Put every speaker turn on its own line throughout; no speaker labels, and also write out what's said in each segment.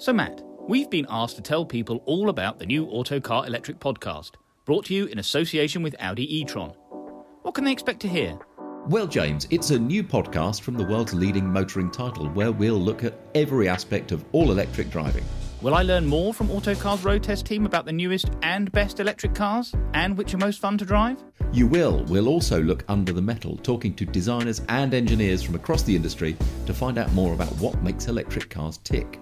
So, Matt, we've been asked to tell people all about the new Autocar Electric podcast, brought to you in association with Audi e Tron. What can they expect to hear?
Well, James, it's a new podcast from the world's leading motoring title where we'll look at every aspect of all electric driving.
Will I learn more from Autocar's road test team about the newest and best electric cars and which are most fun to drive?
You will. We'll also look under the metal, talking to designers and engineers from across the industry to find out more about what makes electric cars tick.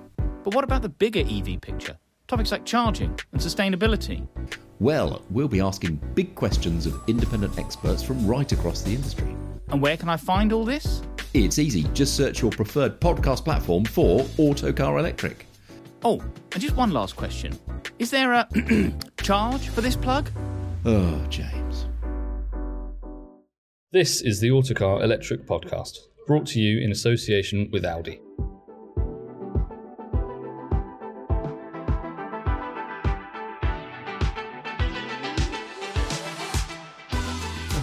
But what about the bigger EV picture? Topics like charging and sustainability.
Well, we'll be asking big questions of independent experts from right across the industry.
And where can I find all this?
It's easy. Just search your preferred podcast platform for Autocar Electric.
Oh, and just one last question. Is there a charge for this plug?
Oh, James.
This is the Autocar Electric Podcast, brought to you in association with Audi.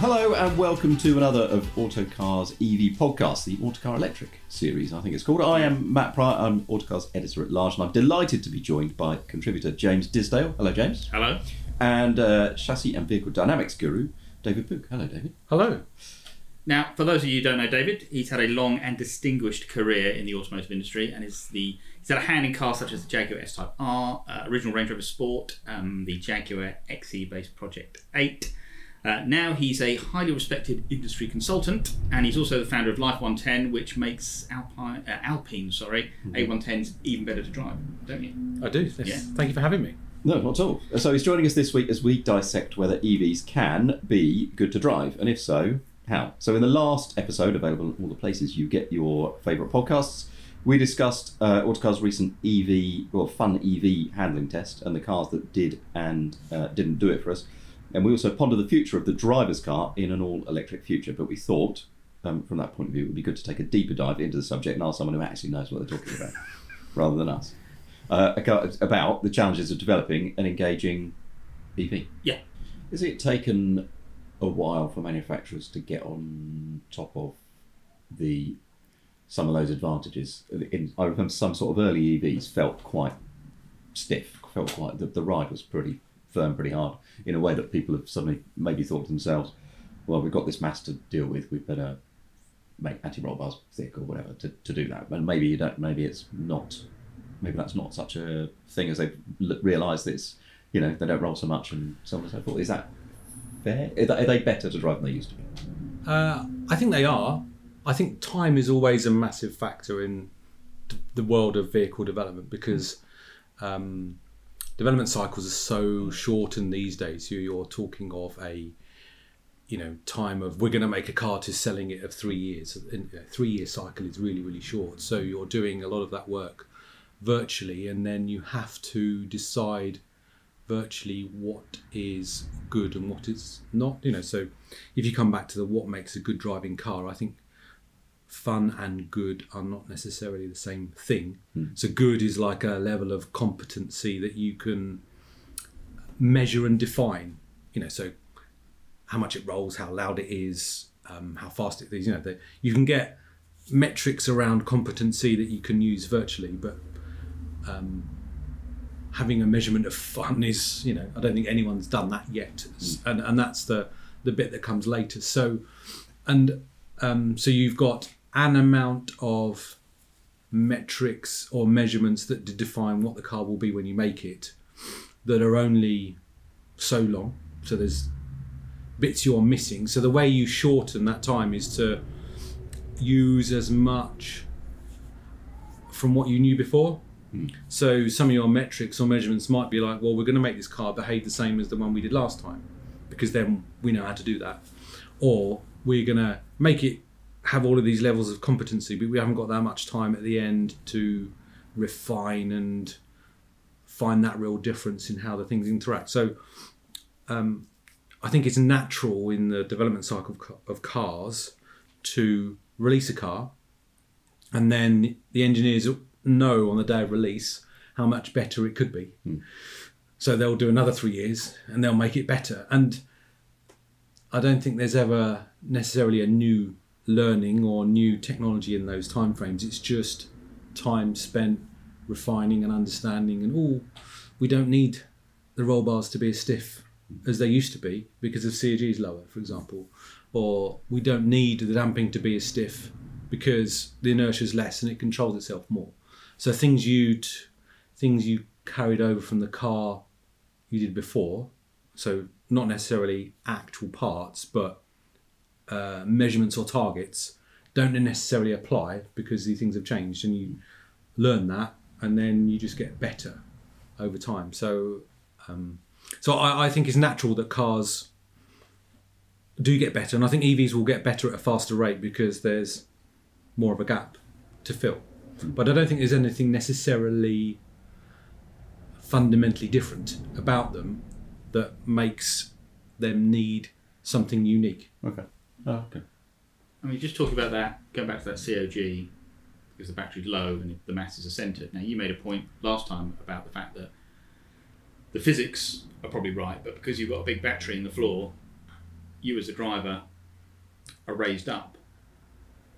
Hello and welcome to another of Autocar's EV podcast, the Autocar Electric series, I think it's called. I am Matt Prior, I'm Autocar's editor at large, and I'm delighted to be joined by contributor James Disdale. Hello, James.
Hello.
And uh, chassis and vehicle dynamics guru David Pook. Hello, David.
Hello.
Now, for those of you who don't know David, he's had a long and distinguished career in the automotive industry, and is the he's had a hand in cars such as the Jaguar S-Type R, uh, original Range Rover Sport, um, the Jaguar XE-based Project 8. Uh, now he's a highly respected industry consultant, and he's also the founder of Life 110, which makes Alpine, uh, Alpine sorry, A110s even better to drive, don't you?
I do. Yes.
Yeah.
Thank you for having me.
No, not at all. So he's joining us this week as we dissect whether EVs can be good to drive, and if so, how. So in the last episode, available in all the places you get your favourite podcasts, we discussed uh, Autocar's recent EV, or fun EV handling test, and the cars that did and uh, didn't do it for us. And we also ponder the future of the driver's car in an all-electric future. But we thought, um, from that point of view, it would be good to take a deeper dive into the subject and ask someone who actually knows what they're talking about, rather than us, uh, about the challenges of developing an engaging EV.
Yeah.
Has it taken a while for manufacturers to get on top of the some of those advantages? In, I remember some sort of early EVs felt quite stiff, felt quite the, the ride was pretty firm, pretty hard in a way that people have suddenly maybe thought to themselves, well, we've got this mass to deal with, we better make anti-roll bars thick or whatever to, to do that. And maybe you don't, maybe it's not, maybe that's not such a thing as they've that it's, you know, they don't roll so much and so on and so forth. Is that fair? Are they, better to drive than they used to be?
Uh, I think they are. I think time is always a massive factor in the world of vehicle development because um, development cycles are so shortened these days. You- You're talking of a you know time of we're going to make a car to selling it of three years. You three year cycle is really really short. So you're doing a lot of that work virtually, and then you have to decide virtually what is good and what is not. You know, so if you come back to the what makes a good driving car, I think fun and good are not necessarily the same thing. So good is like a level of competency that you can measure and define. You know, so how much it rolls, how loud it is, um, how fast it is. You know, the, you can get metrics around competency that you can use virtually, but um, having a measurement of fun is, you know, I don't think anyone's done that yet, and and that's the the bit that comes later. So, and um, so you've got an amount of metrics or measurements that define what the car will be when you make it that are only so long. So there's bits you're missing. So the way you shorten that time is to use as much from what you knew before. Hmm. So some of your metrics or measurements might be like, well, we're going to make this car behave the same as the one we did last time, because then we know how to do that. Or we're going to make it have all of these levels of competency, but we haven't got that much time at the end to refine and find that real difference in how the things interact. So um, I think it's natural in the development cycle of, of cars to release a car, and then the engineers know on the day of release how much better it could be. So they'll do another three years and they'll make it better. And I don't think there's ever necessarily a new learning or new technology in those timeframes. It's just time spent refining and understanding, and oh, we don't need the roll bars to be as stiff as they used to be because CAG is lower, for example, or we don't need the damping to be as stiff because the inertia is less and it controls itself more. So things you'd things you carried over from the car you did before, so not necessarily actual parts, but uh, measurements or targets don't necessarily apply because these things have changed and you learn that and then you just get better over time. So, um, so I, I think it's natural that cars do get better, and I think EVs will get better at a faster rate because there's more of a gap to fill. But I don't think there's anything necessarily fundamentally different about them that makes them need something unique.
Okay. Oh, okay.
I mean, just talking about that, going back to that COG, because the battery's low and the masses are centered. Now, you made a point last time about the fact that the physics are probably right, but because you've got a big battery in the floor, you as a driver are raised up.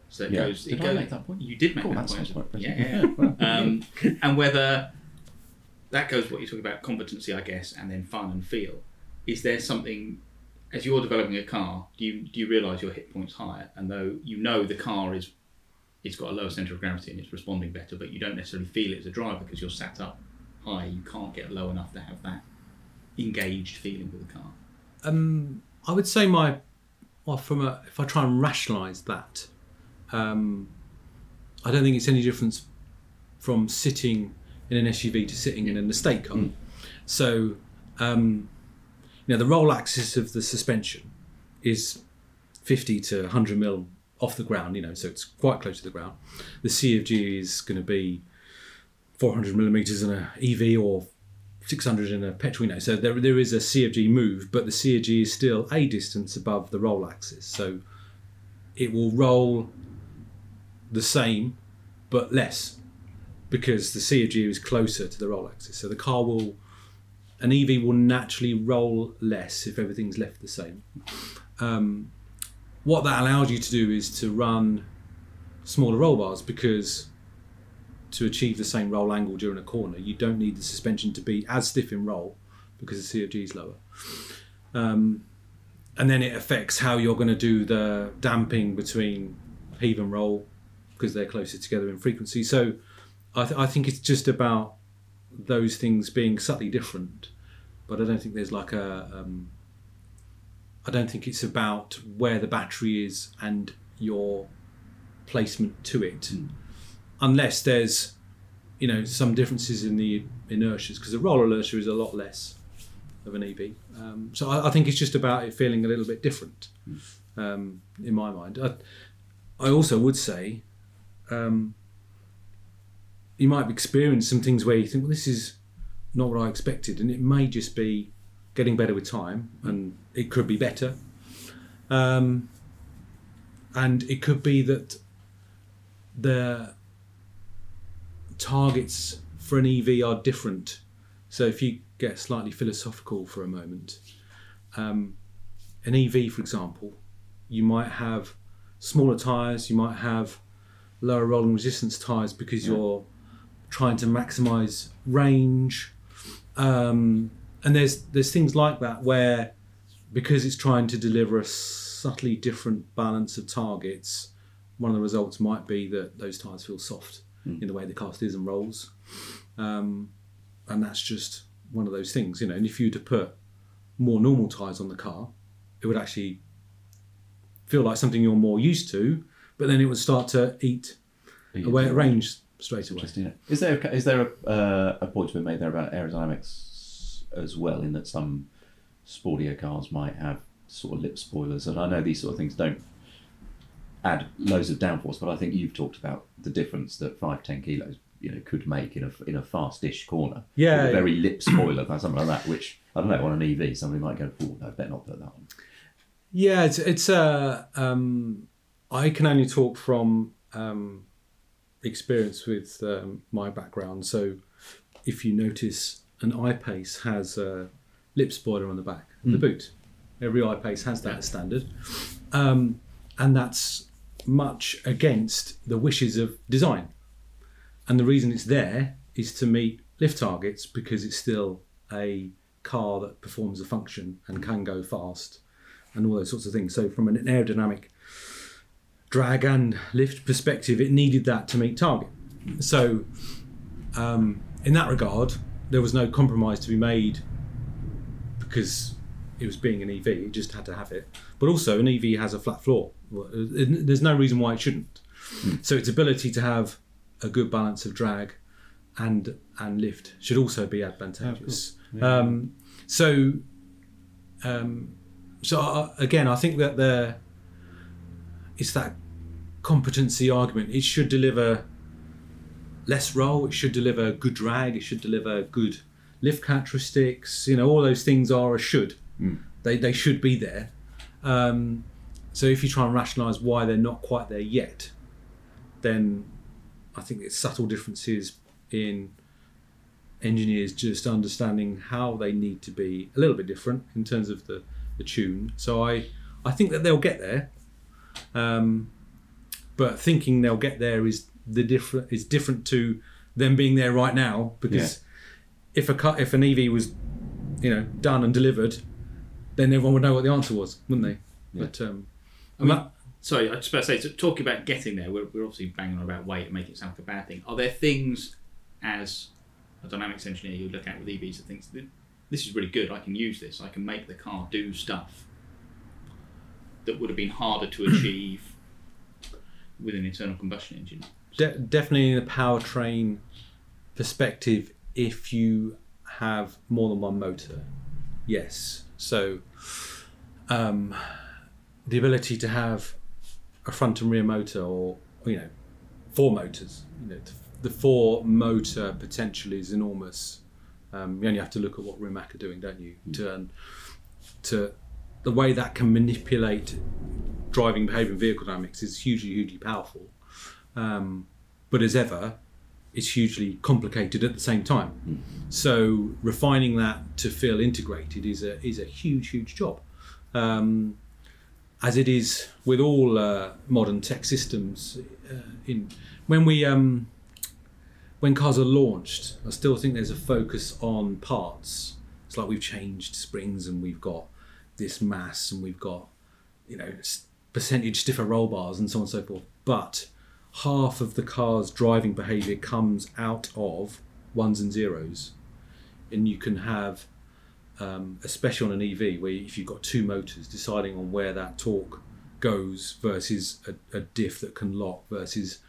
So it
Yeah.
goes.
Did
it
I
goes,
make that point?
You did make
Cool,
that
that
point.
sounds quite
yeah,
impressive.
yeah. um, and whether that goes what you're talking about competency, I guess, and then fun and feel. Is there something as you're developing a car? Do you do you realise your hit points higher? And though you know the car is it's got a lower centre of gravity and it's responding better, but you don't necessarily feel it as a driver because you're sat up high. You can't get low enough to have that engaged feeling with the car.
Um, I would say my, well, from a, if I try and rationalise that, um, I don't think it's any difference from sitting in an SUV to sitting in an estate car. So, um, you know, the roll axis of the suspension is 50 to 100 mil off the ground, you know, so it's quite close to the ground. The CFG is going to be 400 millimeters in a EV or 600 in a know. So there, there is a CFG move, but the CFG is still a distance above the roll axis. So it will roll the same, but less because the CFG is closer to the roll axis. So the car will, an EV will naturally roll less if everything's left the same. Um, what that allows you to do is to run smaller roll bars because to achieve the same roll angle during a corner, you don't need the suspension to be as stiff in roll because the CFG is lower. Um, and then it affects how you're going to do the damping between heave and roll because they're closer together in frequency. So I, th- I think it's just about those things being subtly different, but I don't think there's like a. Um, I don't think it's about where the battery is and your placement to it, unless there's, you know, some differences in the inertias because the roller inertia is a lot less of an EV. Um, so I, I think it's just about it feeling a little bit different, um, in my mind. I, I also would say, um, you might experience some things where you think, well, this is not what I expected, and it may just be getting better with time, and it could be better. Um, and it could be that the targets for an EV are different. So if you get slightly philosophical for a moment, um, an EV, for example, you might have smaller tyres, you might have lower rolling resistance tyres because you're trying to maximise range. Um, and there's there's things like that where because it's trying to deliver a subtly different balance of targets, one of the results might be that those tyres feel soft in the way the car steers and rolls. Um, and that's just one of those things, you know. And if you were to put more normal tyres on the car, it would actually feel like something you're more used to, but then it would start to eat away at range straight away.
Interesting. Is there is there a, uh, a point to be made there about aerodynamics as well? In that some sportier cars might have sort of lip spoilers, and I know these sort of things don't add loads of downforce, but I think you've talked about the difference that five ten kilos you know could make in a in a fast-ish corner.
Yeah,
With a very lip spoiler, or something like that. Which I don't know on an EV, somebody might go, "Oh no, better not put that on."
Yeah, it's it's uh, um, I can only talk from um, experience with um, my background. So, if you notice, an I-Pace has a lip spoiler on the back of the boot. Every I-Pace has that as standard, um, and that's much against the wishes of design. And the reason it's there is to meet lift targets because it's still a car that performs a function and can go fast and all those sorts of things. So from an aerodynamic drag and lift perspective, it needed that to meet target. So um, in that regard, there was no compromise to be made because it was being an EV. It just had to have it. But also, an EV has a flat floor. There's no reason why it shouldn't. So its ability to have a good balance of drag and and lift should also be advantageous. Um, so, um, so uh, again, I think that there it's that competency argument. It should deliver less roll. It should deliver good drag. It should deliver good lift characteristics. You know, all those things are a should. They they should be there. Um, so if you try and rationalise why they're not quite there yet, then I think it's subtle differences in engineers just understanding how they need to be a little bit different in terms of the, the tune. So I I think that they'll get there. Um, but thinking they'll get there is the different is different to them being there right now because if a car, if an EV was you know done and delivered, then everyone would know what the answer was, wouldn't they? But um,
I mean, sorry, I just about to say, so talking about getting there, we're, we're obviously banging on about weight and making it sound like a bad thing. Are there things as a dynamics engineer you look at with EVs that thinks this is really good, I can use this, I can make the car do stuff that would have been harder to achieve with an internal combustion engine?
de- definitely in the powertrain perspective, if you have more than one motor, yes. So, um, the ability to have a front and rear motor, or you know, four motors, you know, the four motor potential is enormous. Um, you only have to look at what Rimac are doing, don't you? To um, to the way that can manipulate driving behaviour and vehicle dynamics is hugely, hugely powerful. Um, but as ever, it's hugely complicated at the same time. So refining that to feel integrated is a is a huge, huge job. Um, as it is with all uh, modern tech systems, uh, in when we um, when cars are launched, I still think there's a focus on parts. It's like we've changed springs and we've got this mass and we've got you know percentage stiffer roll bars and so on and so forth. But half of the car's driving behaviour comes out of ones and zeros, and you can have, um, especially on an EV, where if you've got two motors, deciding on where that torque goes versus a, a diff that can lock versus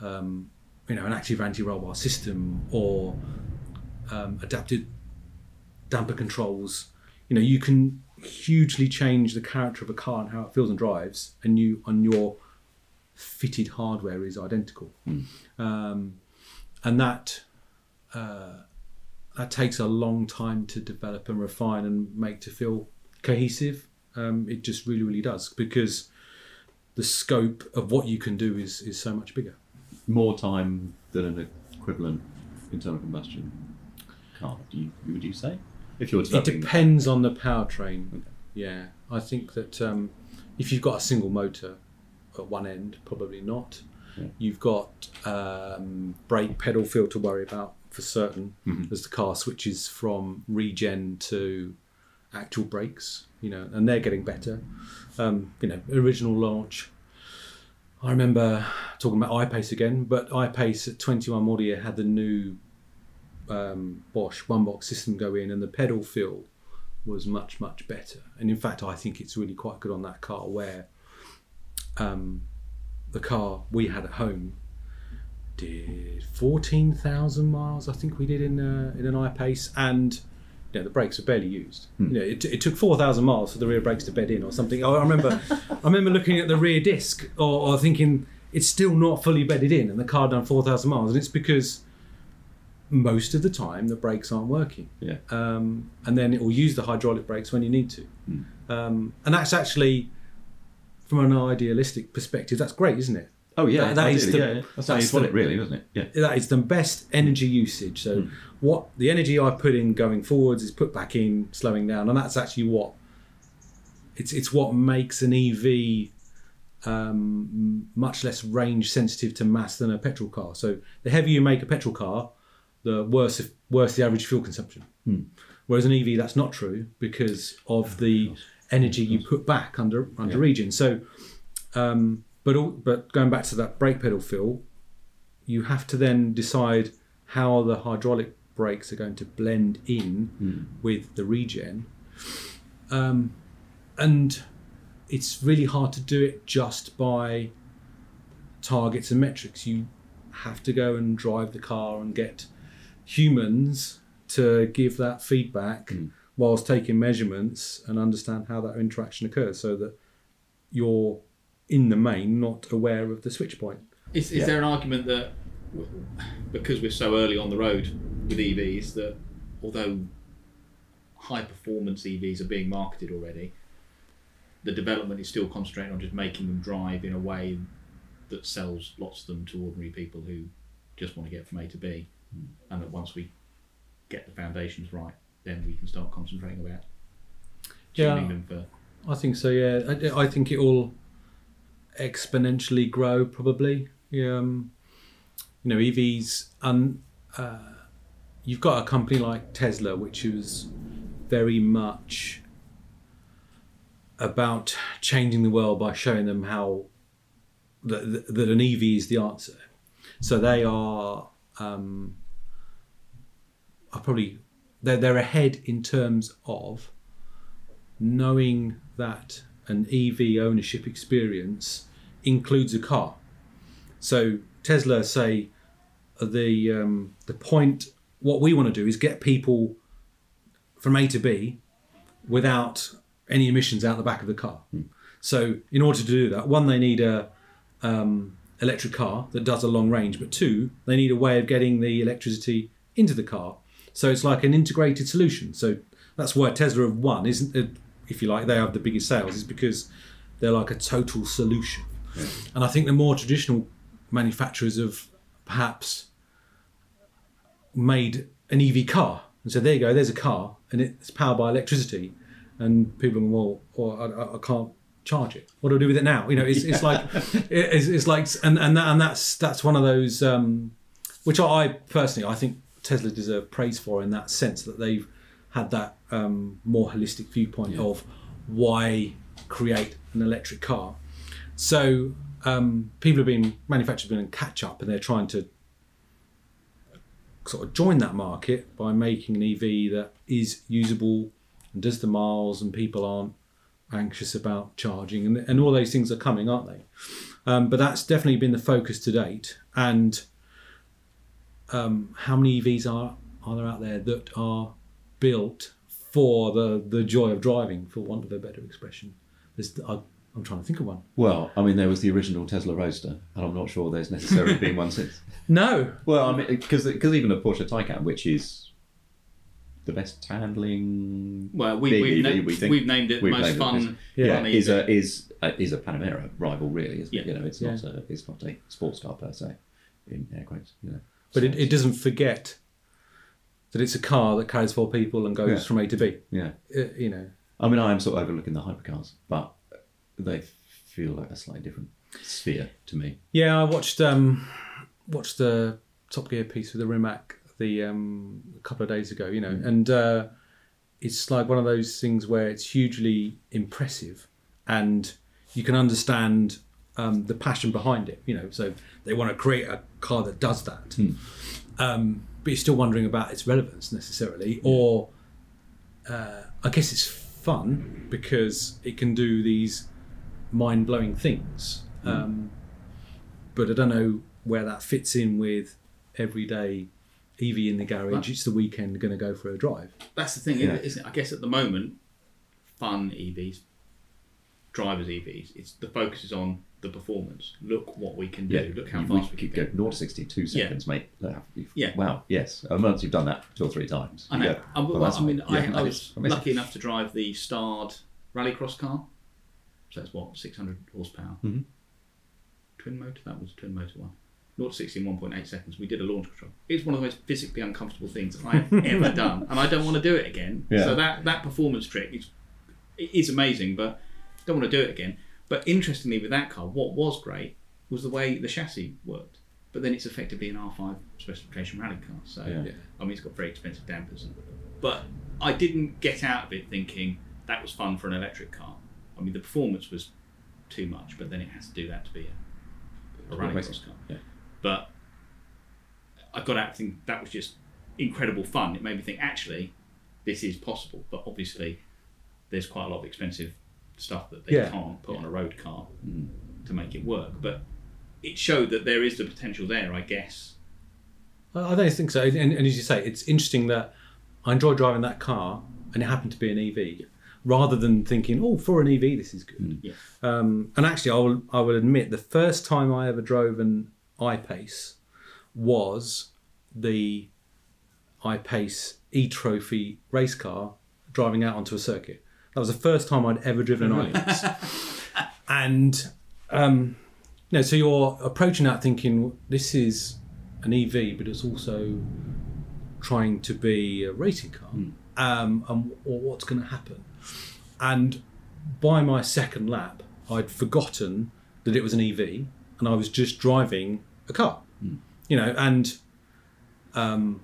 um, you know an active anti-roll bar system or um, adapted damper controls. You know you can hugely change the character of a car and how it feels and drives, and you on your fitted hardware is identical, um, and that uh, that takes a long time to develop and refine and make to feel cohesive. Um, it just really, really does because the scope of what you can do is is so much bigger.
More time than an equivalent internal combustion car. Do you, would you say? If you're
It depends on the powertrain. Yeah, I think that um, if you've got a single motor at one end, probably not.
Yeah.
You've got um, brake pedal feel to worry about for certain
Mm-hmm.
as the car switches from regen to actual brakes. You know, and they're getting better. Um, you know, original launch. I remember talking about I-Pace again, but I-Pace at 21 model year had the new um, Bosch one box system go in, and the pedal feel was much much better. And in fact, I think it's really quite good on that car where um, the car we had at home did fourteen thousand miles. I think we did in uh, in an I-Pace, and you know, the brakes were barely used. You know, it, it took four thousand miles for the rear brakes to bed in or something. I I remember, I remember looking at the rear disc or, or thinking it's still not fully bedded in, and the car done four thousand miles, and it's because most of the time the brakes aren't working
yeah,
um, and then it will use the hydraulic brakes when you need to. Um, and that's actually, from an idealistic perspective, that's great, isn't it?
oh yeah,
That- that is
ideally,
the-
yeah, yeah. that's,
that's the-
it, really, doesn't it? Yeah,
That is the best energy usage. So, what the energy I put in going forwards is put back in slowing down, and that's actually what it's it's what makes an EV um, much less range sensitive to mass than a petrol car. So, the heavier you make a petrol car, the worse worse the average fuel consumption. Whereas an EV, that's not true because of the energy you put back under under regen. So, um, but all, but going back to that brake pedal feel, you have to then decide how the hydraulic brakes are going to blend in with the regen, um, and it's really hard to do it just by targets and metrics. You have to go and drive the car and get humans to give that feedback hmm. whilst taking measurements and understand how that interaction occurs so that you're in the main not aware of the switch point.
Is, is there an argument that because we're so early on the road with EVs that although high performance EVs are being marketed already, the development is still concentrating on just making them drive in a way that sells lots of them to ordinary people who just want to get from A to B, and that once we get the foundations right, then we can start concentrating about
Yeah.
tuning them for.
I think so. Yeah, I, I think it will exponentially grow. Probably. Yeah, Um, you know, EVs. And uh, you've got a company like Tesla, which is very much about changing the world by showing them how that, that an EV is the answer. So they are. Um, are probably they're, they're ahead in terms of knowing that an EV ownership experience includes a car. So Tesla say uh, the um, the point what we want to do is get people from A to B without any emissions out the back of the car. So in order to do that, one they need a um, electric car that does a long range, but two they need a way of getting the electricity into the car. So it's like an integrated solution. So that's why Tesla have won, isn't it? If you like, they have the biggest sales, is because they're like a total solution. And I think the more traditional manufacturers have perhaps made an EV car and said, "There you go, there's a car, and it's powered by electricity." And people go, "Well, well I, I- can't charge it. What do I do with it now?" You know, it's, it's like it's, it's like, and and that, and that's that's one of those um, which I, I personally I think Tesla deserve praise for in that sense that they've had that um, more holistic viewpoint of why create an electric car. So um, people have been manufacturers have been in catch up, and they're trying to sort of join that market by making an EV that is usable and does the miles, and people aren't anxious about charging, and, and all those things are coming, aren't they? Um, but that's definitely been the focus to date, and um, how many EVs are are there out there that are built for the the joy of driving, for want of a better expression? There's, I, I'm trying to think of one.
Well, I mean, there was the original Tesla Roadster, and I'm not sure there's necessarily been one since.
No,
Well, I mean, because even a Porsche Taycan, which is the best handling.
Well, we we've na-
we think.
we've named it
We've
most
named
fun.
this.
Yeah.
Yeah,
fun
is a is a, is a Panamera rival, really, isn't it?
Yeah.
You know, it's
Yeah.
not a it's not a sports car per se, in air quotes. You know,
but it, it doesn't forget that it's a car that carries four people and goes
Yeah.
from A to B.
yeah.
Uh, you know,
I mean, I am sort of overlooking the hypercars, but they feel like a slightly different sphere to me.
Yeah, I watched um, watched the Top Gear piece with the Rimac the um, a couple of days ago. You know, and uh, it's like one of those things where it's hugely impressive, and you can understand um, the passion behind it. You know, so they want to create a car that does that, um, but you're still wondering about its relevance necessarily, or uh, I guess it's fun because it can do these mind blowing things. Um, but I don't know where that fits in with everyday EV in the garage.
Right.
It's the weekend, going to go for a drive.
That's the thing,
Yeah.
isn't it? I guess at the moment, fun EVs, drivers EVs, it's the focus is on the performance. Look what we can do. Look how
you-
fast we,
we
can
could
go.
0 to 60 in two
Yeah.
seconds, mate. Look,
Yeah.
Wow. Yes. And once you've done that two or three times,
I know.
go,
Um,
well,
well, I mean.
Yeah,
I, I was
amazing.
lucky enough to drive the STARD rallycross car. So that's what, 600 horsepower.
Mhm.
Twin motor? That was a twin motor one. 0 to 60 in 1.8 seconds. We did a launch control. It's one of the most physically uncomfortable things I have ever done. And I don't want to do it again.
Yeah.
So that, that performance trick is, it is amazing, but don't want to do it again. But interestingly, with that car, what was great was the way the chassis worked. but then it's effectively an R5 specification rally car. So
Yeah.
Yeah.
I mean, it's got very expensive dampers, and, but I didn't get out of it thinking that was fun for an electric car. I mean, the performance was too much, but then it has to do that to be a, a rally cross car.
yeah.
But I got out thinking that was just incredible fun. It made me think actually this is possible, but obviously there's quite a lot of expensive stuff that they
Yeah.
can't put on a road car to make it work. But it showed that there is the potential there, I guess.
I I don't think so. And, and as you say, it's interesting that I enjoy driving that car, and it happened to be an EV, rather than thinking, "Oh, for an EV, this is good."
Yeah.
Um, and actually, I will I will admit the first time I ever drove an I-Pace was the I-Pace E Trophy race car driving out onto a circuit. That was the first time I'd ever driven an I-Pace, and um, you know, so you're approaching that thinking this is an EV, but it's also trying to be a racing car, um, and or what's going to happen. And by my second lap, I'd forgotten that it was an EV, and I was just driving a car. You know, and um,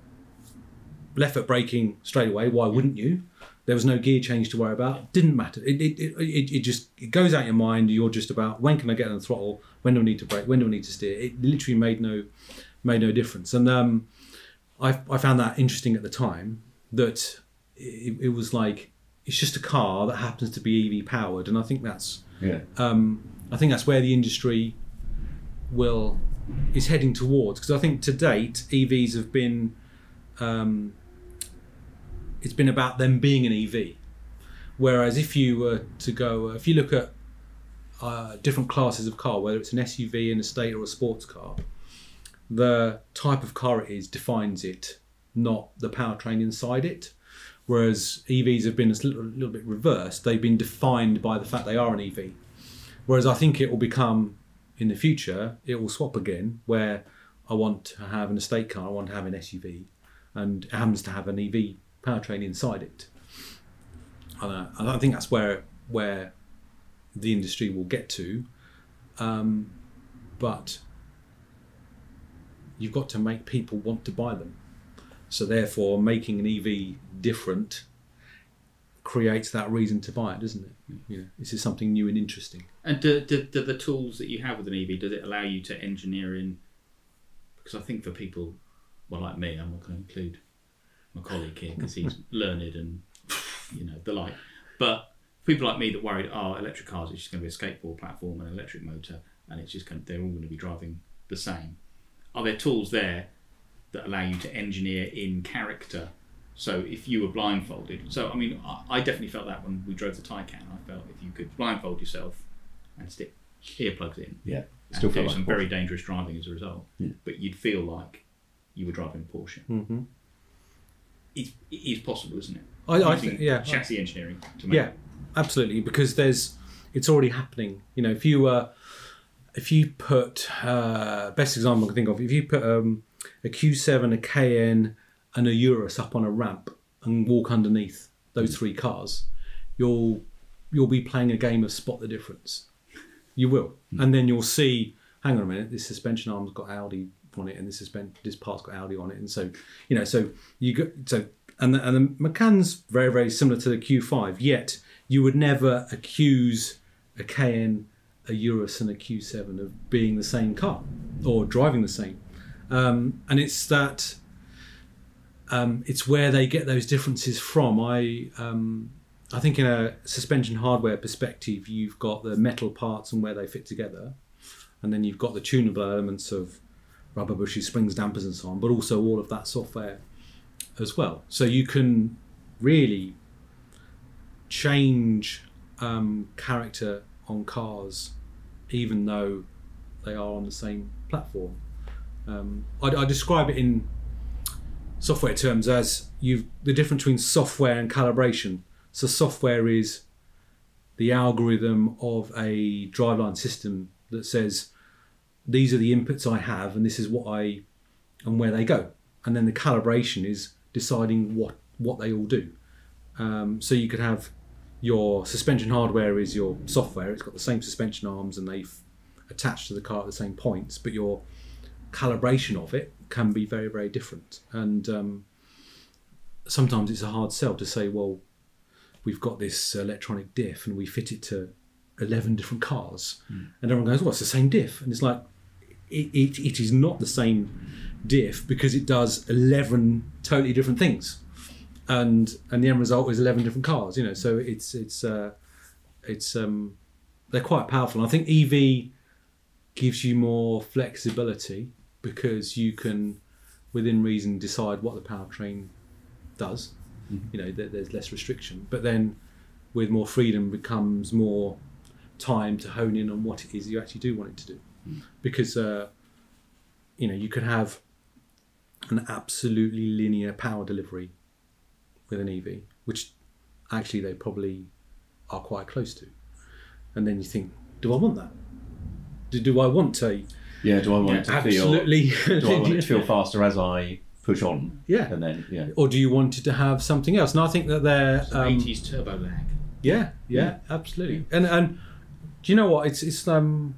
left foot braking straight away. Why wouldn't you? There was no gear change to worry about. Didn't matter. It, it, it, it, just it goes out your mind. You're just about when can I get on the throttle? When do I need to brake? When do I need to steer? It literally made no made no difference. And um, I, I found that interesting at the time that it, it was like it's just a car that happens to be EV powered, and I think that's
Yeah.
um, I think that's where the industry will is heading towards because I think to date EVs have been um, it's been about them being an EV, whereas if you were to go if you look at uh, different classes of car, whether it's an SUV, an estate, or a sports car, the type of car it is defines it, not the powertrain inside it. Whereas EVs have been a little, little bit reversed; they've been defined by the fact they are an EV. Whereas I think it will become in the future, it will swap again, where I want to have an estate car, I want to have an SUV, and it happens to have an EV powertrain inside it. And I, I think that's where where the industry will get to. Um, but you've got to make people want to buy them. So therefore, making an EV different creates that reason to buy it, doesn't it? You know, this is something new and interesting.
And do, do, do the tools that you have with an EV, does it allow you to engineer in? Because I think for people, well, like me, I'm not going to include my colleague here because he's learned and, you know, the like. But people like me that worried, oh, electric cars, it's just going to be a skateboard platform and an electric motor, and it's just going to, they're all going to be driving the same. Are there tools there that allow you to engineer in character? So if you were blindfolded, so I mean, I, I definitely felt that when we drove the Taycan. I felt if you could blindfold yourself and stick earplugs in,
Yeah. Still
do
like
some very dangerous driving as a result.
Yeah.
But you'd feel like you were driving a Porsche.
Mm-hmm.
It's, it is possible, isn't it?
I, I think, yeah,
chassis engineering to make
yeah, absolutely, because there's it's already happening. You know, if you uh, if you put uh, best example I can think of, if you put um, a Q7, a Cayenne, and a Urus up on a ramp and walk underneath those three cars, you'll you'll be playing a game of spot the difference. You will, and then you'll see. Hang on a minute, this suspension arm's got Audi on it, and this suspension this part's got Audi on it, and so you know, so you go so. And the, and the Macan's very, very similar to the Q5, yet you would never accuse a Cayenne, a Urus, and a Q7 of being the same car or driving the same. Um, and it's that um, it's where they get those differences from. I um, I think in a suspension hardware perspective, you've got the metal parts and where they fit together, and then you've got the tunable elements of rubber bushes, springs, dampers, and so on, but also all of that software as well. So you can really change um, character on cars, even though they are on the same platform. Um, I, I describe it in software terms as you the difference between software and calibration. So software is the algorithm of a driveline system that says these are the inputs I have and this is what I and where they go. And then the calibration is deciding what what they all do. Um, so you could have your suspension hardware is your software. It's got the same suspension arms and they've attached to the car at the same points, but your calibration of it can be very very different and um, sometimes it's a hard sell to say well we've got this electronic diff and we fit it to 11 different cars and everyone goes well it's the same diff and it's like it, it, it is not the same diff because it does 11 totally different things. And and the end result is 11 different cars you know so it's it's uh it's um they're quite powerful. And i think ev gives you more flexibility because you can within reason decide what the powertrain does. You know there, there's less restriction. But then with more freedom becomes more time to hone in on what it is you actually do want it to do because uh, you know you could have an absolutely linear power delivery with an EV, which actually they probably are quite close to, and then you think, do I want that? Do, do I want to
Yeah, do I want
Yeah,
it to
absolutely?
feel? Do I want it to feel faster as I push on?
Yeah.
and then yeah,
or do you want it to have something else? And I think that they're um,
80s turbo lag.
Yeah, yeah, absolutely. And and do you know what? It's it's um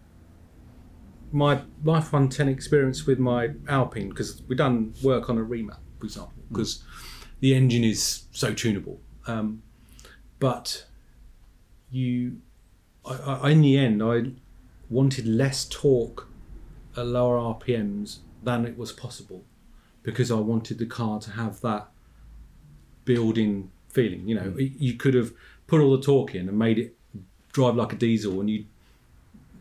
my Life One Ten experience with my Alpine because we've done work on a remap, for example, because the engine is so tunable. Um, but you, I, I, in the end, I wanted less torque at lower RPMs than it was possible because I wanted the car to have that building feeling. You know, you could have put all the torque in and made it drive like a diesel, and you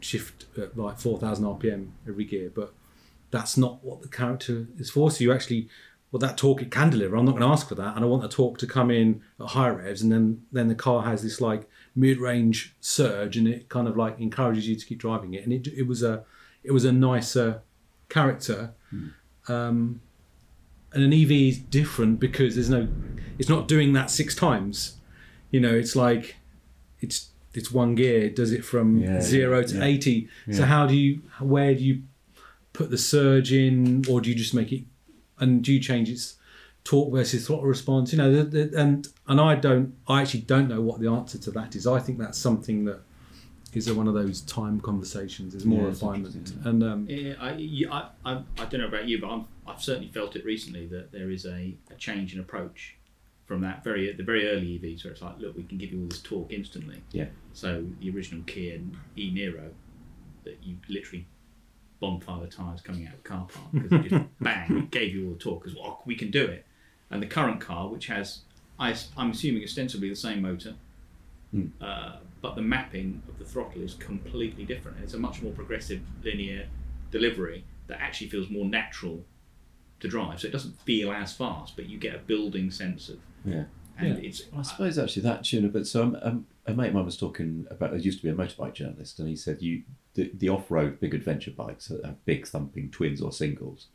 shift at like four thousand RPM every gear, but that's not what the character is for. So you actually, well, that torque it can deliver. I'm not going to ask for that, and I want the torque to come in at higher revs, and then then the car has this like mid-range surge, and it kind of like encourages you to keep driving it. And it it was a it was a nicer character. Um, and an EV is different because there's no, it's not doing that six times. You know, it's like, it's it's one gear. It does it from
Yeah,
zero
yeah,
to
yeah.
eighty. So how do you, where do you put the surge in, or do you just make it, and do you change its torque versus throttle response? You know, the, the, and and I don't, I actually don't know what the answer to that is. I think that's something that is one of those time conversations. There's more
Yeah,
refinement, and um,
Yeah, I, yeah, I, I, I don't know about you, but I'm, I've certainly felt it recently that there is a, a change in approach from that very the very early EVs where it's like, look, we can give you all this torque instantly.
Yeah.
So the original Kia E Niro, that you literally bonfire the tyres coming out of the car park because it just bang, it gave you all the torque because oh, we can do it. And the current car, which has, I, I'm assuming ostensibly the same motor,
Hmm.
uh, but the mapping of the throttle is completely different. It's a much more progressive linear delivery that actually feels more natural to drive. So it doesn't feel as fast, but you get a building sense of,
yeah.
and
Yeah.
it's
I suppose actually that tuner, but so um, um, a mate of mine was talking about. There used to be a motorbike journalist, and he said you the, the off-road big adventure bikes that have big thumping twins or singles.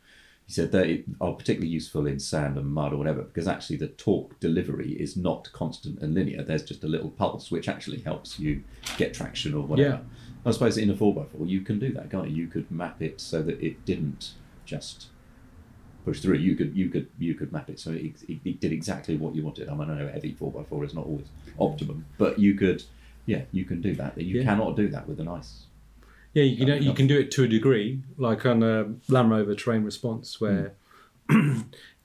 He said they are particularly useful in sand and mud or whatever because actually the torque delivery is not constant and linear. There's just a little pulse which actually helps you get traction or whatever.
Yeah.
I suppose in a 4x4 you can do that, can't you? You could map it so that it didn't just push through. You could you could you could map it so it, it, it did exactly what you wanted. I mean, I know heavy four x four is not always optimum, but you could yeah you can do that. You
Yeah.
cannot do that with an ICE.
Yeah, you can you can do it to a degree, like on a Land Rover terrain response, where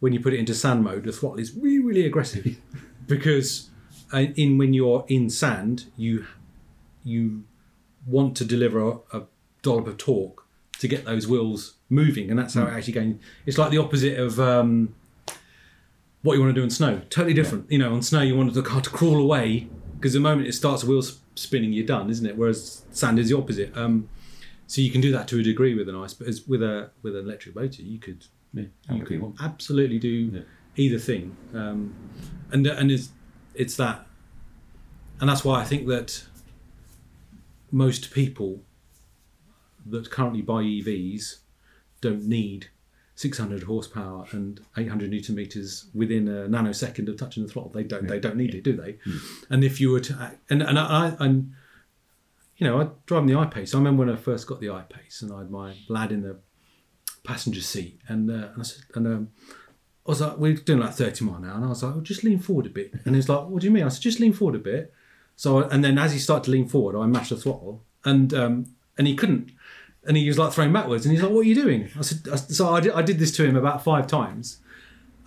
when you put it into sand mode, the throttle is really really aggressive because uh, in when you're in sand, you you want to deliver a, a dollop of torque to get those wheels moving, and that's how it actually going. It's like the opposite of. Um, what you want to do in snow, totally different. You know, on snow you want the car to crawl away because the moment it starts the wheels spinning, you're done, isn't it? Whereas sand is the opposite. Um, so you can do that to a degree with an ICE, but as with a with an electric motor, you could
Yeah,
you could absolutely do
Yeah.
either thing, um, and and it's it's that, and that's why I think that most people that currently buy EVs don't need 600 horsepower and 800 newton meters within a nanosecond of touching the throttle. They don't. They don't need it, do they? And if you were to, and and I, and you know, I driving the I-Pace. I remember when I first got the I-Pace, and I had my lad in the passenger seat, and uh, and, I said, and um, I was like, we're doing like 30 mile now, and I was like, well, just lean forward a bit. And he's like, what do you mean? I said, just lean forward a bit. So, I, and then as he started to lean forward, I mashed the throttle, and um, and he couldn't. And he was like throwing backwards, and he's like, "What are you doing?" I said, I- "So I did, I did this to him about five times."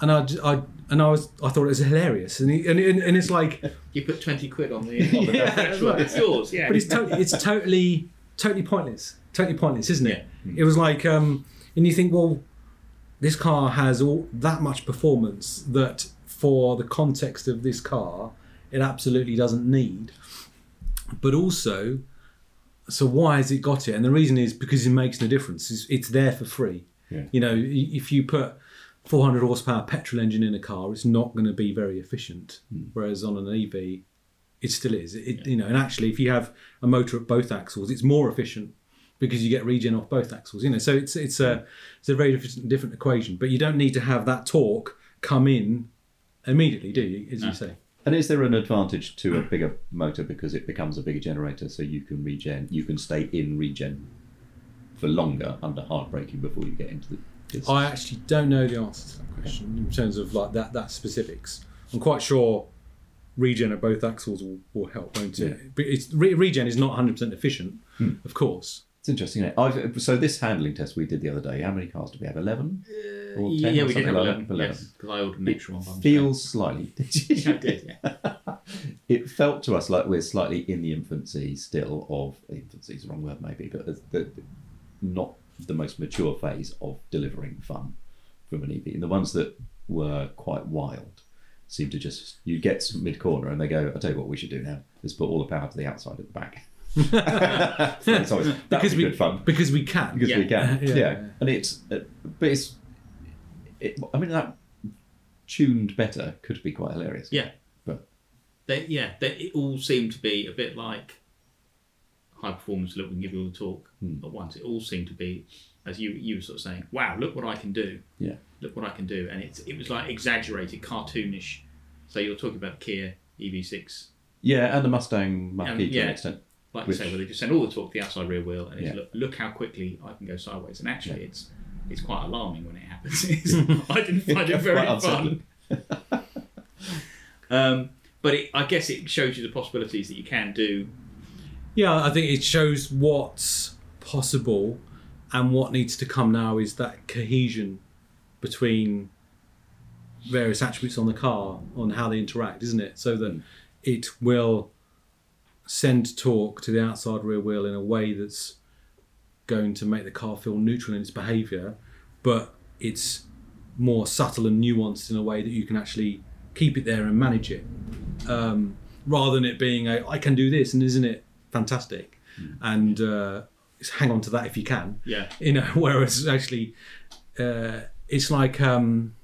And I, I and I was, I thought it was hilarious, and, he, and, and and it's like,
You put twenty quid on the, on the
Yeah, right.
It's yours. Yeah.
but it's totally, it's totally, totally pointless. Totally pointless, isn't it?
Yeah.
It was like, um, and you think, well, this car has all that much performance that for the context of this car, it absolutely doesn't need. But also, so why has it got it? And the reason is because it makes no difference. It's, it's there for free.
Yeah.
You know, if you put 400 horsepower petrol engine in a car, it's not going to be very efficient. Hmm. Whereas on an EV, it still is. It, You know, and actually, if you have a motor at both axles, it's more efficient because you get regen off both axles. You know, so it's it's a it's a very different, different equation. But you don't need to have that torque come in immediately, do you? As you say.
And is there an advantage to a bigger motor because it becomes a bigger generator, so you can regen, you can stay in regen for longer under hard braking before you get into the. This.
I actually don't know the answer to that question in terms of like that that specifics. I'm quite sure regen at both axles will, will help, won't it?
Yeah. Hmm.
But it's re- regen is not 100 percent efficient, of course.
It's interesting. It? I've, so this handling test we did the other day. How many cars did we have? Eleven. Uh, or 10
yeah,
or
we did have
like
eleven.
that?
Yes, because I ordered an extra one.
Feels slightly.
Yeah, I did. Yeah.
it felt to us like we're slightly in the infancy still of infancy is the wrong word maybe, but the, the, not the most mature phase of delivering fun from an EV. And the ones that were quite wild seemed to just you get mid corner and they go, I tell you what we should do now. Let's put all the power to the outside at the back. That's always, that
because
would be
we
good fun
because we can.
because we
Yeah.
can.
Yeah.
Yeah. and it's uh, but it's it, I mean that tuned better could be quite hilarious.
Yeah.
but
They, yeah, they, it all seemed to be a bit like high performance. Look, we can give you all the torque
Hmm.
at once. It all seemed to be, as you you were sort of saying, "Wow, look what I can do!
yeah,
Look what I can do!" And it's it was like exaggerated, cartoonish. So you're talking about Kia EV6,
yeah, and the Mustang Mach
Um,
E to
yeah.
an extent.
Like
Which-
you say, where they just send all the torque to the outside rear wheel, and it's
Yeah.
look, look how quickly I can go sideways. And actually, it's it's quite alarming when it happens. I didn't find it very fun. um, but it, I guess it shows you the possibilities that you can do.
Yeah, I think it shows what's possible and what needs to come now is that cohesion between various attributes on the car on how they interact, isn't it? So that it will send torque to the outside rear wheel in a way that's going to make the car feel neutral in its behaviour, but it's more subtle and nuanced in a way that you can actually keep it there and manage it. Um, rather than it being a I can do this and isn't it fantastic? And uh, just hang on to that if you can.
Yeah.
you know whereas actually uh, it's like um,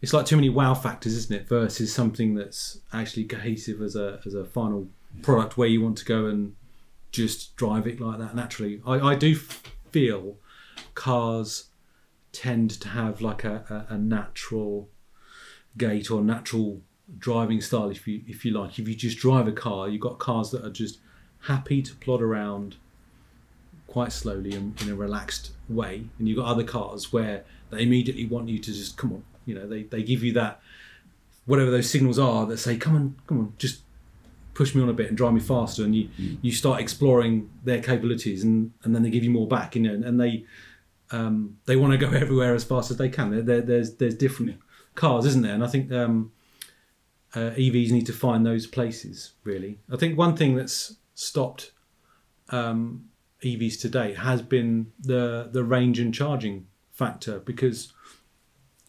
it's like too many wow factors isn't it versus something that's actually cohesive as a as a final product where you want to go and just drive it like that naturally. I, I do feel cars tend to have like a, a, a natural gait or natural driving style if you if you like. If you just drive a car you've got cars that are just happy to plod around quite slowly and in a relaxed way. And you've got other cars where they immediately want you to just come on you know they, they give you that whatever those signals are that say come on come on just push me on a bit and drive me faster and you you start exploring their capabilities and and then they give you more back you know and they um, they want to go everywhere as fast as they can. There, there, there's there's different cars isn't there? And I think um, uh, EVs need to find those places really. I think one thing that's stopped um, EVs today has been the the range and charging factor because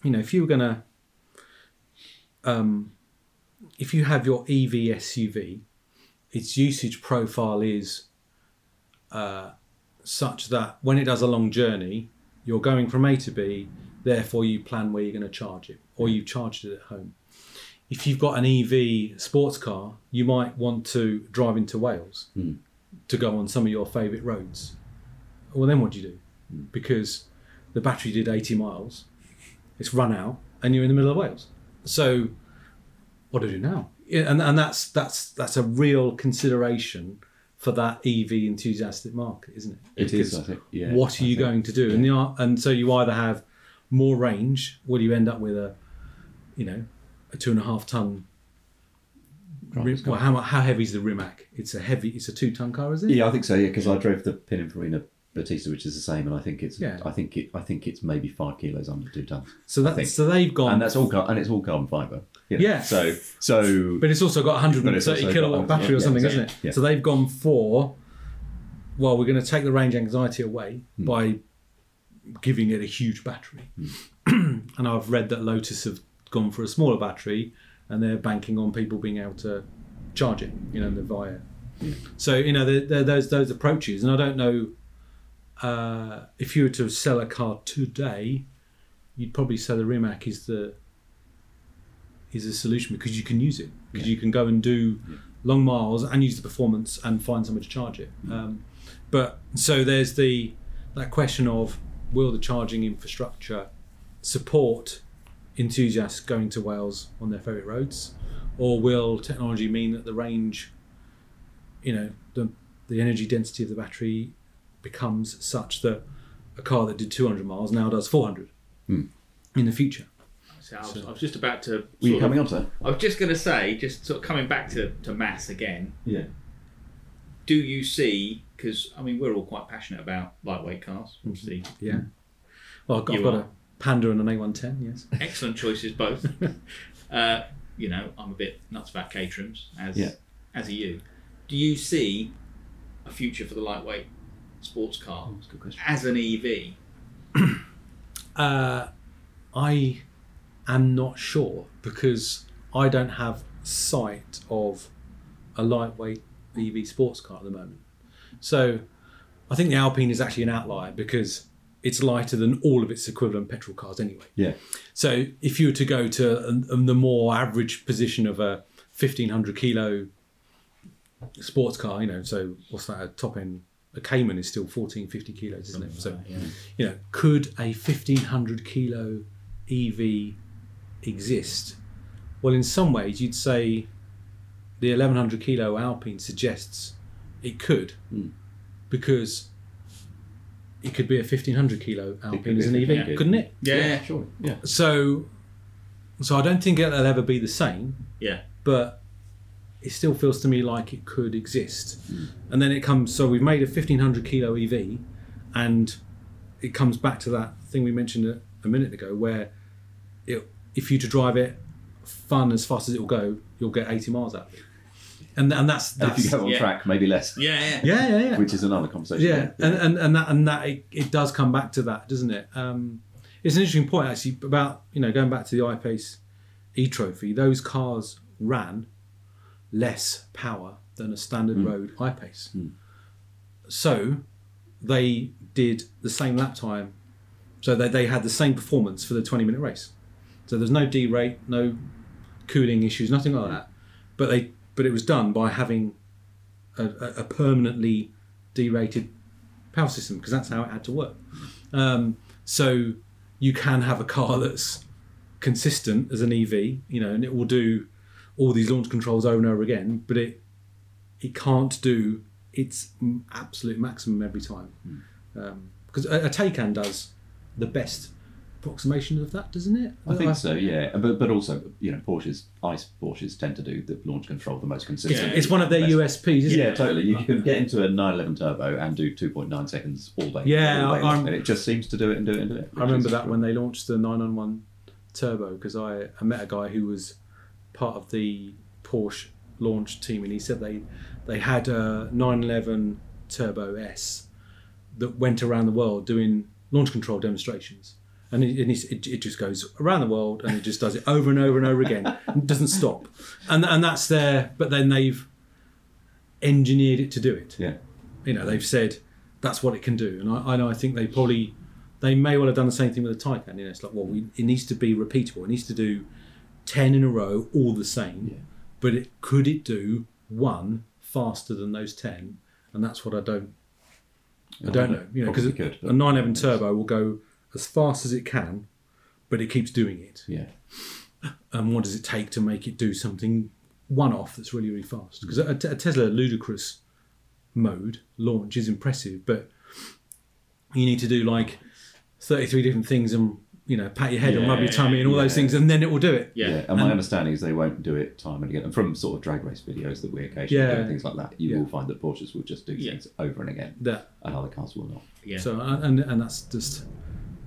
you know if you were going to um, if you have your EV SUV its usage profile is uh, such that when it does a long journey you're going from A to B therefore you plan where you're going to charge it or you've charged it at home if you've got an EV sports car you might want to drive into Wales to go on some of your favourite roads. Well, then what do you do? Because the battery did 80 miles, it's run out, and you're in the middle of Wales. So, what do I do now? Yeah, and and that's that's that's a real consideration for that EV enthusiastic market, isn't it?
It is,
Because
I think, yeah,
what are
I
you
think,
going to do? And the, and so you either have more range, or you end up with a, you know, a two and a half ton. Rim, well, how how heavy is the Rimac? It's a heavy. It's a two ton car, is it?
Yeah, I think so. Yeah, because I drove the Pininfarina Battista, which is the same, and I think it's
Yeah.
I think it I think it's maybe five kilos under two tons.
So
I
that
think.
so they've gone,
and that's all car- and it's all carbon fibre. you know.
Yeah.
So so
but it's also got a 130
also
kilowatt
got-
battery or
yeah,
something,
exactly.
isn't it?
Yeah.
So they've gone for, well, we're going to take the range anxiety away
Hmm.
by giving it a huge battery.
Hmm.
and I've read that Lotus have gone for a smaller battery, and they're banking on people being able to charge it, you know, the via. So you know, there, there, there's those approaches, and I don't know uh, if you were to sell a car today, you'd probably say the Rimac is the is a solution because you can use it. Because you can go and do long miles and use the performance and find somewhere to charge it. Um, but so there's the that question of will the charging infrastructure support enthusiasts going to Wales on their favourite roads, or will technology mean that the range, you know, the the energy density of the battery becomes such that a car that did 200 miles now does 400 in the future.
So I, was, I was just about to.
were you
sort of-
coming on to?
I was just going to say, just sort of coming back to, to mass again.
Yeah.
Do you see? Because I mean, we're all quite passionate about lightweight cars. Obviously,
Yeah. Well, I've got, I've got a Panda and an A110. Yes.
excellent choices both. uh, you know, I'm a bit nuts about Caterhams, as
Yeah.
as are you. Do you see a future for the lightweight sports car
That's a good question.
as an E EV?
Uh, I am not sure because I don't have sight of a lightweight EV sports car at the moment. So I think the Alpine is actually an outlier because it's lighter than all of its equivalent petrol cars anyway.
Yeah.
So if you were to go to um, um, the more average position of a 1500 kilo sports car, you know, so what's that, a top end, a Cayman is still 14, 50 kilos, isn't it? So, you know, could a 1500 kilo EV exist? Well, in some ways, you'd say the 1100 kilo Alpine suggests it could because it could be a 1500 kilo Alpine as an EV,
1500.
couldn't it?
Yeah,
Sure. Yeah.
So, so I don't think it'll ever be the same,
yeah,
but it still feels to me like it could exist. And then it comes. So we've made a 1500 kilo EV, and it comes back to that thing we mentioned a, a minute ago, where it, if you to drive it fun as fast as it will go, you'll get 80 miles out of it. And and that's
And if you go on
yeah.
track, maybe less.
yeah, yeah.
yeah yeah yeah
Which is another conversation.
yeah, and, and and that and that it, it does come back to that, doesn't it? Um, it's an interesting point actually about you know going back to the I-Pace E Trophy. Those cars ran less power than a standard hmm. road I-Pace, hmm. so they did the same lap time. So they, they had the same performance for the 20 minute race. So there's no derate, no cooling issues, nothing like hmm. that. But they but it was done by having a, a, a permanently derated power system because that's how it had to work. Um, so you can have a car that's consistent as an EV, you know, and it will do all these launch controls over and over again, but it it can't do its absolute maximum every time. Hmm. Um, because a, a Taycan does the best approximation of that, doesn't it?
I think so, yeah. But but also, you know, Porsches, ICE Porsches tend to do the launch control the most consistent.
It's one of their
Best.
USPs, isn't
Yeah,
it?
totally. You can get into a 911 turbo and do 2.9 seconds all day.
Yeah,
all day long, and it just seems to do it and do it and do it.
I remember that when they launched the 991 Turbo because I, I met a guy who was part of the Porsche launch team and he said they they had a 911 Turbo S that went around the world doing launch control demonstrations. And, it, and it, it just goes around the world and it just does it over and over and over again. and doesn't stop. And, and that's there, but then they've engineered it to do it
Yeah.
you know they've said that's what it can do and I, I know I think they probably they may well have done the same thing with the Taycan you know it's like well we, it needs to be repeatable it needs to do 10 in a row all the same. But it could it do one faster than those 10 and that's what I don't I don't know you know because a
but-
911 turbo will go as fast as it can but it keeps doing it.
Yeah.
and what does it take to make it do something one off that's really really fast? Because a, a Tesla ludicrous mode launch is impressive but you need to do like 33 different things and you know, pat your head and rub your tummy and all those things, and then it will do it.
Yeah.
and my understanding is they won't do it time and again. And from sort of drag race videos that we occasionally do and things like that, you
Yeah.
will find that Porsches will just do
Yeah.
things over and again,
That
and other cars will not.
Yeah.
so uh, and and that's just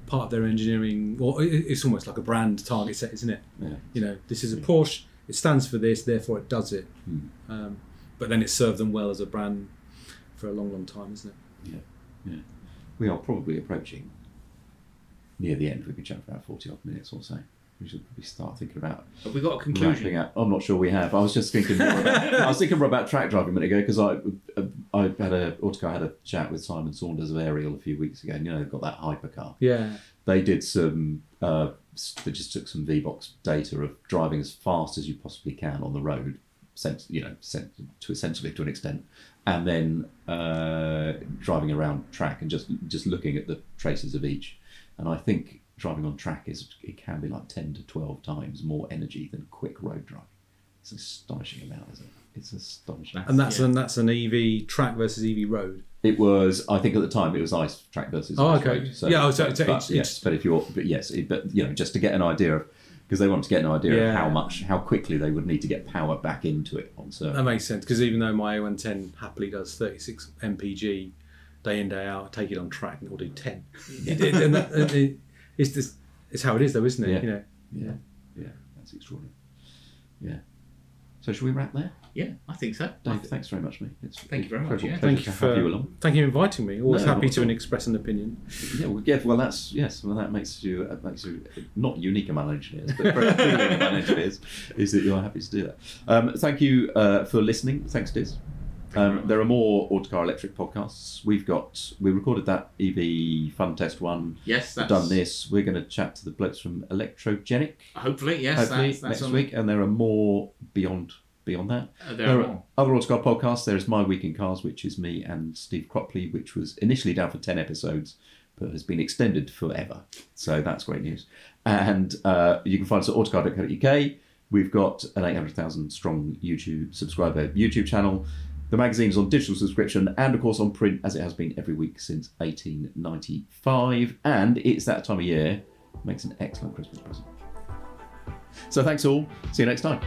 part of their engineering. Or it's almost like a brand target set, isn't it?
Yeah.
You know, this is a Porsche. It stands for this, therefore it does it.
Hmm.
Um, but then it served them well as a brand for a long, long time, isn't it? Yeah. Yeah.
We are probably approaching near the end. We've been chatting for about forty odd minutes or so. We should probably start thinking about
Have we got a conclusion?
up. I'm not sure we have. I was just thinking more about. I was thinking more about track driving a minute ago because I I had a Autocar had a chat with Simon Saunders of Ariel a few weeks ago, and you know they've got that hypercar.
Yeah.
They did some. Uh, s- they just took some VBox data of driving as fast as you possibly can on the road, sens- you know, sen- to essentially to an extent, and then uh, driving around track and just just looking at the traces of each. And I think driving on track is it can be like ten to twelve times more energy than quick road driving. It's an astonishing amount, isn't it? It's astonishing.
And that's
Yeah.
an that's an EV track versus EV road.
It was, I think, at the time it was ICE track versus.
Oh,
ICE
okay.
road.
Yeah, oh, so
but,
it's- it's-
yes, but if you're, but yes, it, but you know, just to get an idea of, because they want to get an idea
Yeah.
of how much, how quickly they would need to get power back into it on
That makes sense because even though my A110 happily does 36 mpg day in day out, take it on track and it will do 10. It- it- and that- and it- it's just it's how it is though, isn't it?
Yeah.
You know.
Yeah, yeah, that's extraordinary. Yeah. So should we wrap there,
Yeah, I think so.
Dave? Thanks very much, mate. It's
Thank you very much, yeah.
Thank
to
you
have
for
you along.
thank you for inviting me. Always
No,
happy to
at
express an opinion.
Yeah, well, yeah, well, that's yes. Well, that makes you uh, makes you not unique among engineers, but very appealing among engineers, is that you're happy to do that. Um, thank you uh, for listening. Thanks, Diz. Um, there are more Autocar Electric podcasts. We've got we recorded that EV Fun Test one.
Yes, that's
Done this. We're going to chat to the blokes from Electrogenic
Hopefully, yes.
hopefully
that's, that's
next
on-
week, and there are more beyond beyond that.
Uh, there are more.
other Autocar podcasts. There is My Week in Cars, which is me and Steve Cropley, which was initially down for 10 episodes, but has been extended forever. So that's great news. And uh, you can find us at autocar.co.uk. We've got an 800,000 strong YouTube subscriber YouTube channel. The magazine is on digital subscription and, of course, on print, as it has been every week since 1895. And it's that time of year, makes an excellent Christmas present. So thanks all. See you next time.